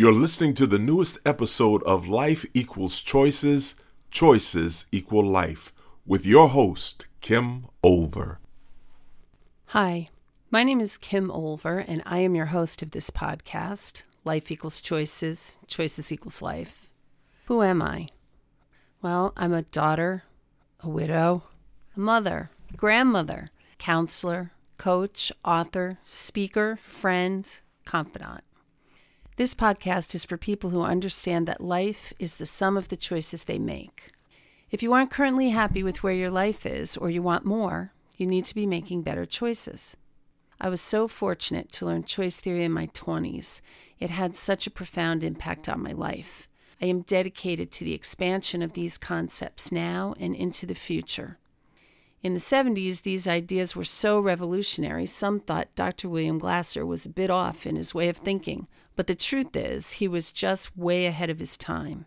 You're listening to the newest episode of Life Equals Choices, Choices Equal Life, with your host, Kim Olver. Hi, my name is Kim Olver, and I am your host of this podcast, Life Equals Choices, Choices Equals Life. Who am I? Well, I'm a daughter, a widow, a mother, grandmother, counselor, coach, author, speaker, friend, confidant. This podcast is for people who understand that life is the sum of the choices they make. If you aren't currently happy with where your life is or you want more, you need to be making better choices. I was so fortunate to learn choice theory in my 20s. It had such a profound impact on my life. I am dedicated to the expansion of these concepts now and into the future. In the 70s, these ideas were so revolutionary, some thought Dr. William Glasser was a bit off in his way of thinking, but the truth is, he was just way ahead of his time.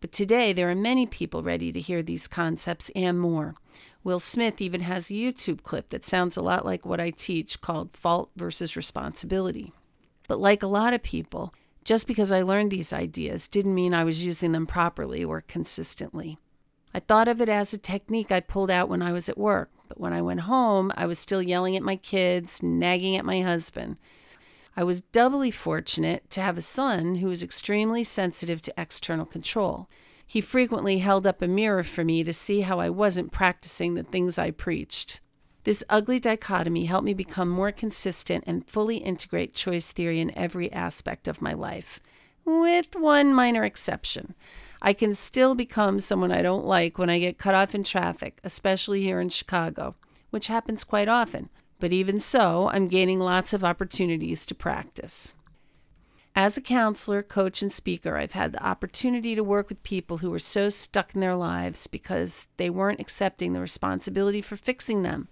But today, there are many people ready to hear these concepts and more. Will Smith even has a YouTube clip that sounds a lot like what I teach called Fault versus Responsibility. But like a lot of people, just because I learned these ideas didn't mean I was using them properly or consistently. I thought of it as a technique I pulled out when I was at work, but when I went home, I was still yelling at my kids, nagging at my husband. I was doubly fortunate to have a son who was extremely sensitive to external control. He frequently held up a mirror for me to see how I wasn't practicing the things I preached. This ugly dichotomy helped me become more consistent and fully integrate choice theory in every aspect of my life, with one minor exception. I can still become someone I don't like when I get cut off in traffic, especially here in Chicago, which happens quite often. But even so, I'm gaining lots of opportunities to practice. As a counselor, coach, and speaker, I've had the opportunity to work with people who were so stuck in their lives because they weren't accepting the responsibility for fixing them.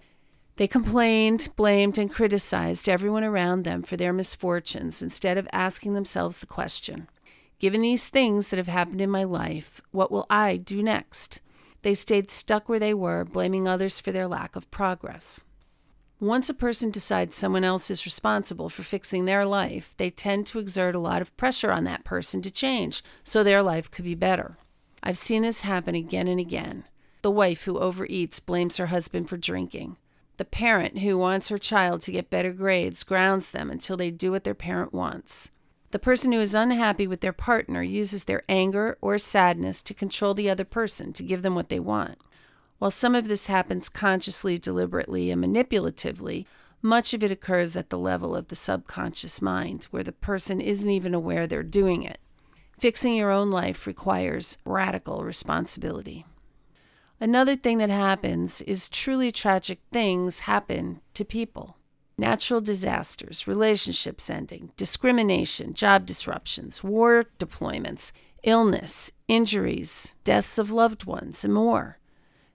They complained, blamed, and criticized everyone around them for their misfortunes instead of asking themselves the question Given these things that have happened in my life, what will I do next? They stayed stuck where they were, blaming others for their lack of progress. Once a person decides someone else is responsible for fixing their life, they tend to exert a lot of pressure on that person to change so their life could be better. I've seen this happen again and again. The wife who overeats blames her husband for drinking. The parent who wants her child to get better grades grounds them until they do what their parent wants. The person who is unhappy with their partner uses their anger or sadness to control the other person to give them what they want. While some of this happens consciously, deliberately, and manipulatively, much of it occurs at the level of the subconscious mind, where the person isn't even aware they're doing it. Fixing your own life requires radical responsibility. Another thing that happens is truly tragic things happen to people. Natural disasters, relationships ending, discrimination, job disruptions, war deployments, illness, injuries, deaths of loved ones, and more.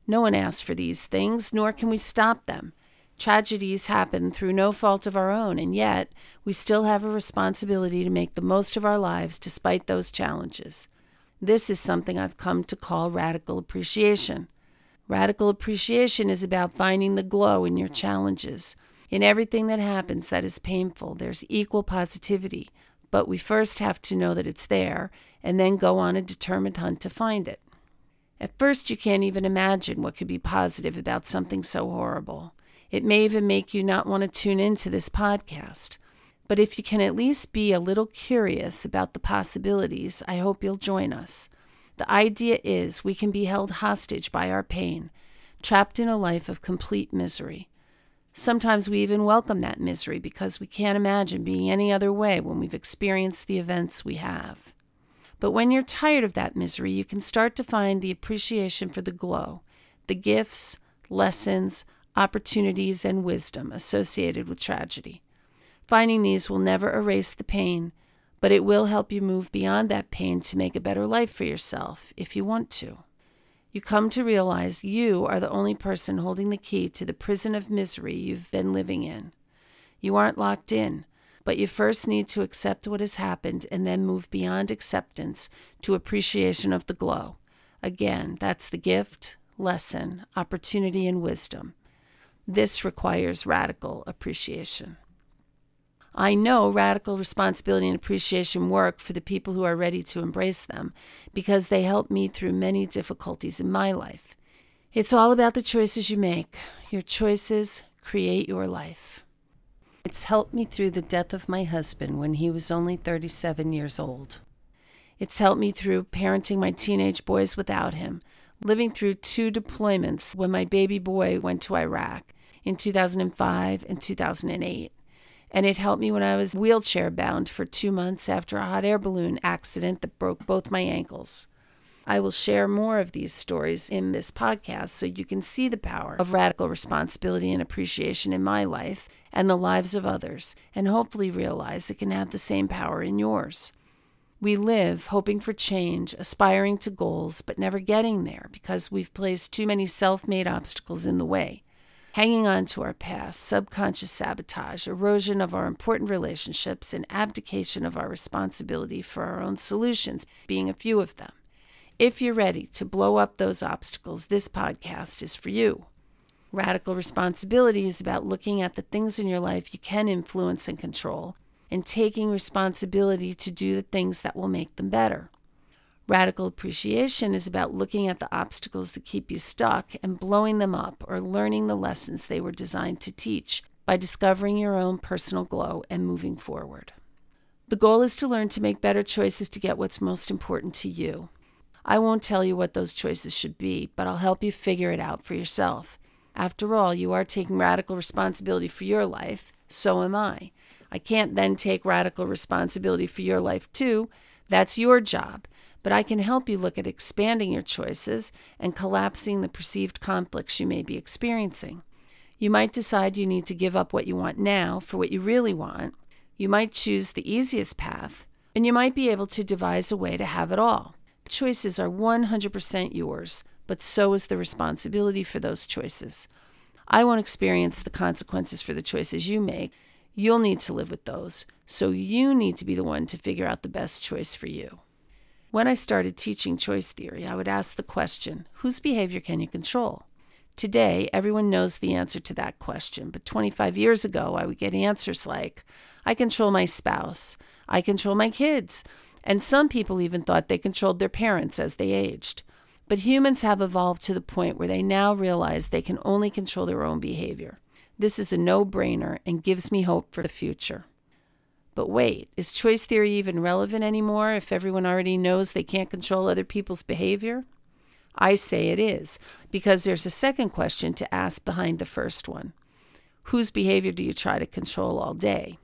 No one asked for these things, nor can we stop them. Tragedies happen through no fault of our own, and yet we still have a responsibility to make the most of our lives despite those challenges. This is something I've come to call radical appreciation. Radical appreciation is about finding the glow in your challenges. In everything that happens that is painful, there's equal positivity, but we first have to know that it's there and then go on a determined hunt to find it. At first, you can't even imagine what could be positive about something so horrible. It may even make you not want to tune into this podcast. But if you can at least be a little curious about the possibilities, I hope you'll join us. The idea is we can be held hostage by our pain, trapped in a life of complete misery. Sometimes we even welcome that misery because we can't imagine being any other way when we've experienced the events we have. But when you're tired of that misery, you can start to find the appreciation for the glow, the gifts, lessons, opportunities, and wisdom associated with tragedy. Finding these will never erase the pain, but it will help you move beyond that pain to make a better life for yourself if you want to. You come to realize you are the only person holding the key to the prison of misery you've been living in. You aren't locked in, but you first need to accept what has happened and then move beyond acceptance to appreciation of the glow. Again, that's the gift, lesson, opportunity, and wisdom. This requires radical appreciation. I know radical responsibility and appreciation work for the people who are ready to embrace them because they help me through many difficulties in my life. It's all about the choices you make. Your choices create your life. It's helped me through the death of my husband when he was only 37 years old. It's helped me through parenting my teenage boys without him, living through two deployments when my baby boy went to Iraq in 2005 and 2008. And it helped me when I was wheelchair bound for two months after a hot air balloon accident that broke both my ankles. I will share more of these stories in this podcast so you can see the power of radical responsibility and appreciation in my life and the lives of others, and hopefully realize it can have the same power in yours. We live hoping for change, aspiring to goals, but never getting there because we've placed too many self made obstacles in the way. Hanging on to our past, subconscious sabotage, erosion of our important relationships, and abdication of our responsibility for our own solutions being a few of them. If you're ready to blow up those obstacles, this podcast is for you. Radical responsibility is about looking at the things in your life you can influence and control and taking responsibility to do the things that will make them better. Radical appreciation is about looking at the obstacles that keep you stuck and blowing them up or learning the lessons they were designed to teach by discovering your own personal glow and moving forward. The goal is to learn to make better choices to get what's most important to you. I won't tell you what those choices should be, but I'll help you figure it out for yourself. After all, you are taking radical responsibility for your life, so am I. I can't then take radical responsibility for your life too. That's your job. But I can help you look at expanding your choices and collapsing the perceived conflicts you may be experiencing. You might decide you need to give up what you want now for what you really want. You might choose the easiest path, and you might be able to devise a way to have it all. Choices are 100% yours, but so is the responsibility for those choices. I won't experience the consequences for the choices you make, You'll need to live with those, so you need to be the one to figure out the best choice for you. When I started teaching choice theory, I would ask the question whose behavior can you control? Today, everyone knows the answer to that question, but 25 years ago, I would get answers like I control my spouse, I control my kids, and some people even thought they controlled their parents as they aged. But humans have evolved to the point where they now realize they can only control their own behavior. This is a no brainer and gives me hope for the future. But wait, is choice theory even relevant anymore if everyone already knows they can't control other people's behavior? I say it is, because there's a second question to ask behind the first one Whose behavior do you try to control all day?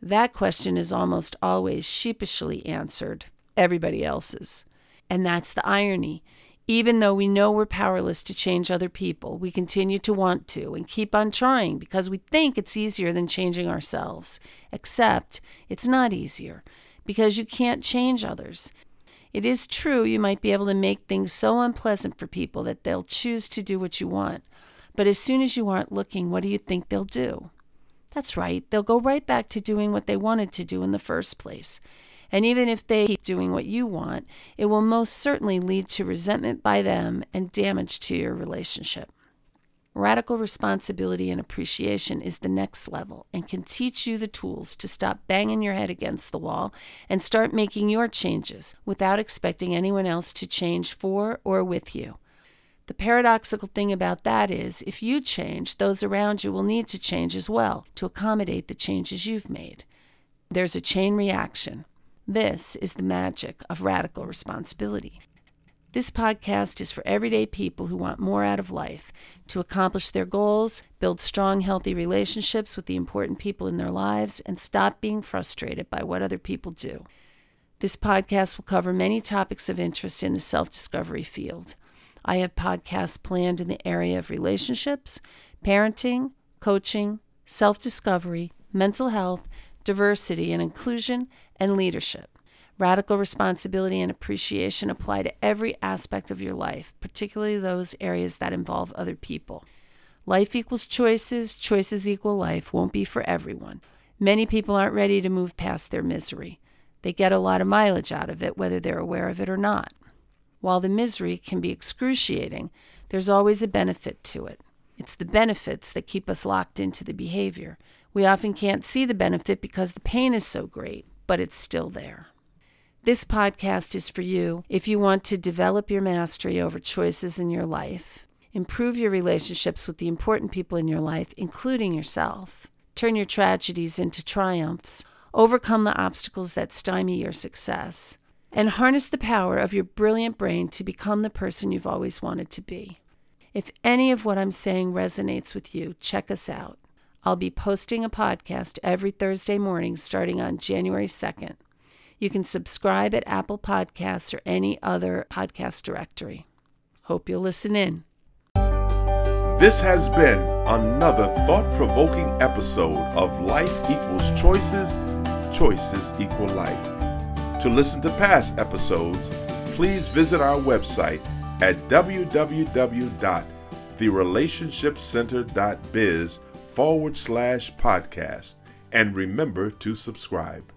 That question is almost always sheepishly answered everybody else's. And that's the irony. Even though we know we're powerless to change other people, we continue to want to and keep on trying because we think it's easier than changing ourselves. Except it's not easier because you can't change others. It is true you might be able to make things so unpleasant for people that they'll choose to do what you want. But as soon as you aren't looking, what do you think they'll do? That's right, they'll go right back to doing what they wanted to do in the first place. And even if they keep doing what you want, it will most certainly lead to resentment by them and damage to your relationship. Radical responsibility and appreciation is the next level and can teach you the tools to stop banging your head against the wall and start making your changes without expecting anyone else to change for or with you. The paradoxical thing about that is, if you change, those around you will need to change as well to accommodate the changes you've made. There's a chain reaction. This is the magic of radical responsibility. This podcast is for everyday people who want more out of life, to accomplish their goals, build strong, healthy relationships with the important people in their lives, and stop being frustrated by what other people do. This podcast will cover many topics of interest in the self discovery field. I have podcasts planned in the area of relationships, parenting, coaching, self discovery, mental health, diversity and inclusion, and leadership. Radical responsibility and appreciation apply to every aspect of your life, particularly those areas that involve other people. Life equals choices, choices equal life won't be for everyone. Many people aren't ready to move past their misery. They get a lot of mileage out of it, whether they're aware of it or not. While the misery can be excruciating, there's always a benefit to it. It's the benefits that keep us locked into the behavior, We often can't see the benefit because the pain is so great, but it's still there. This podcast is for you if you want to develop your mastery over choices in your life, improve your relationships with the important people in your life, including yourself, turn your tragedies into triumphs, overcome the obstacles that stymie your success, and harness the power of your brilliant brain to become the person you've always wanted to be. If any of what I'm saying resonates with you, check us out. I'll be posting a podcast every Thursday morning starting on January 2nd. You can subscribe at Apple Podcasts or any other podcast directory. Hope you'll listen in. This has been another thought provoking episode of Life Equals Choices, Choices Equal Life. To listen to past episodes, please visit our website at www.therelationshipcenter.biz forward slash podcast and remember to subscribe.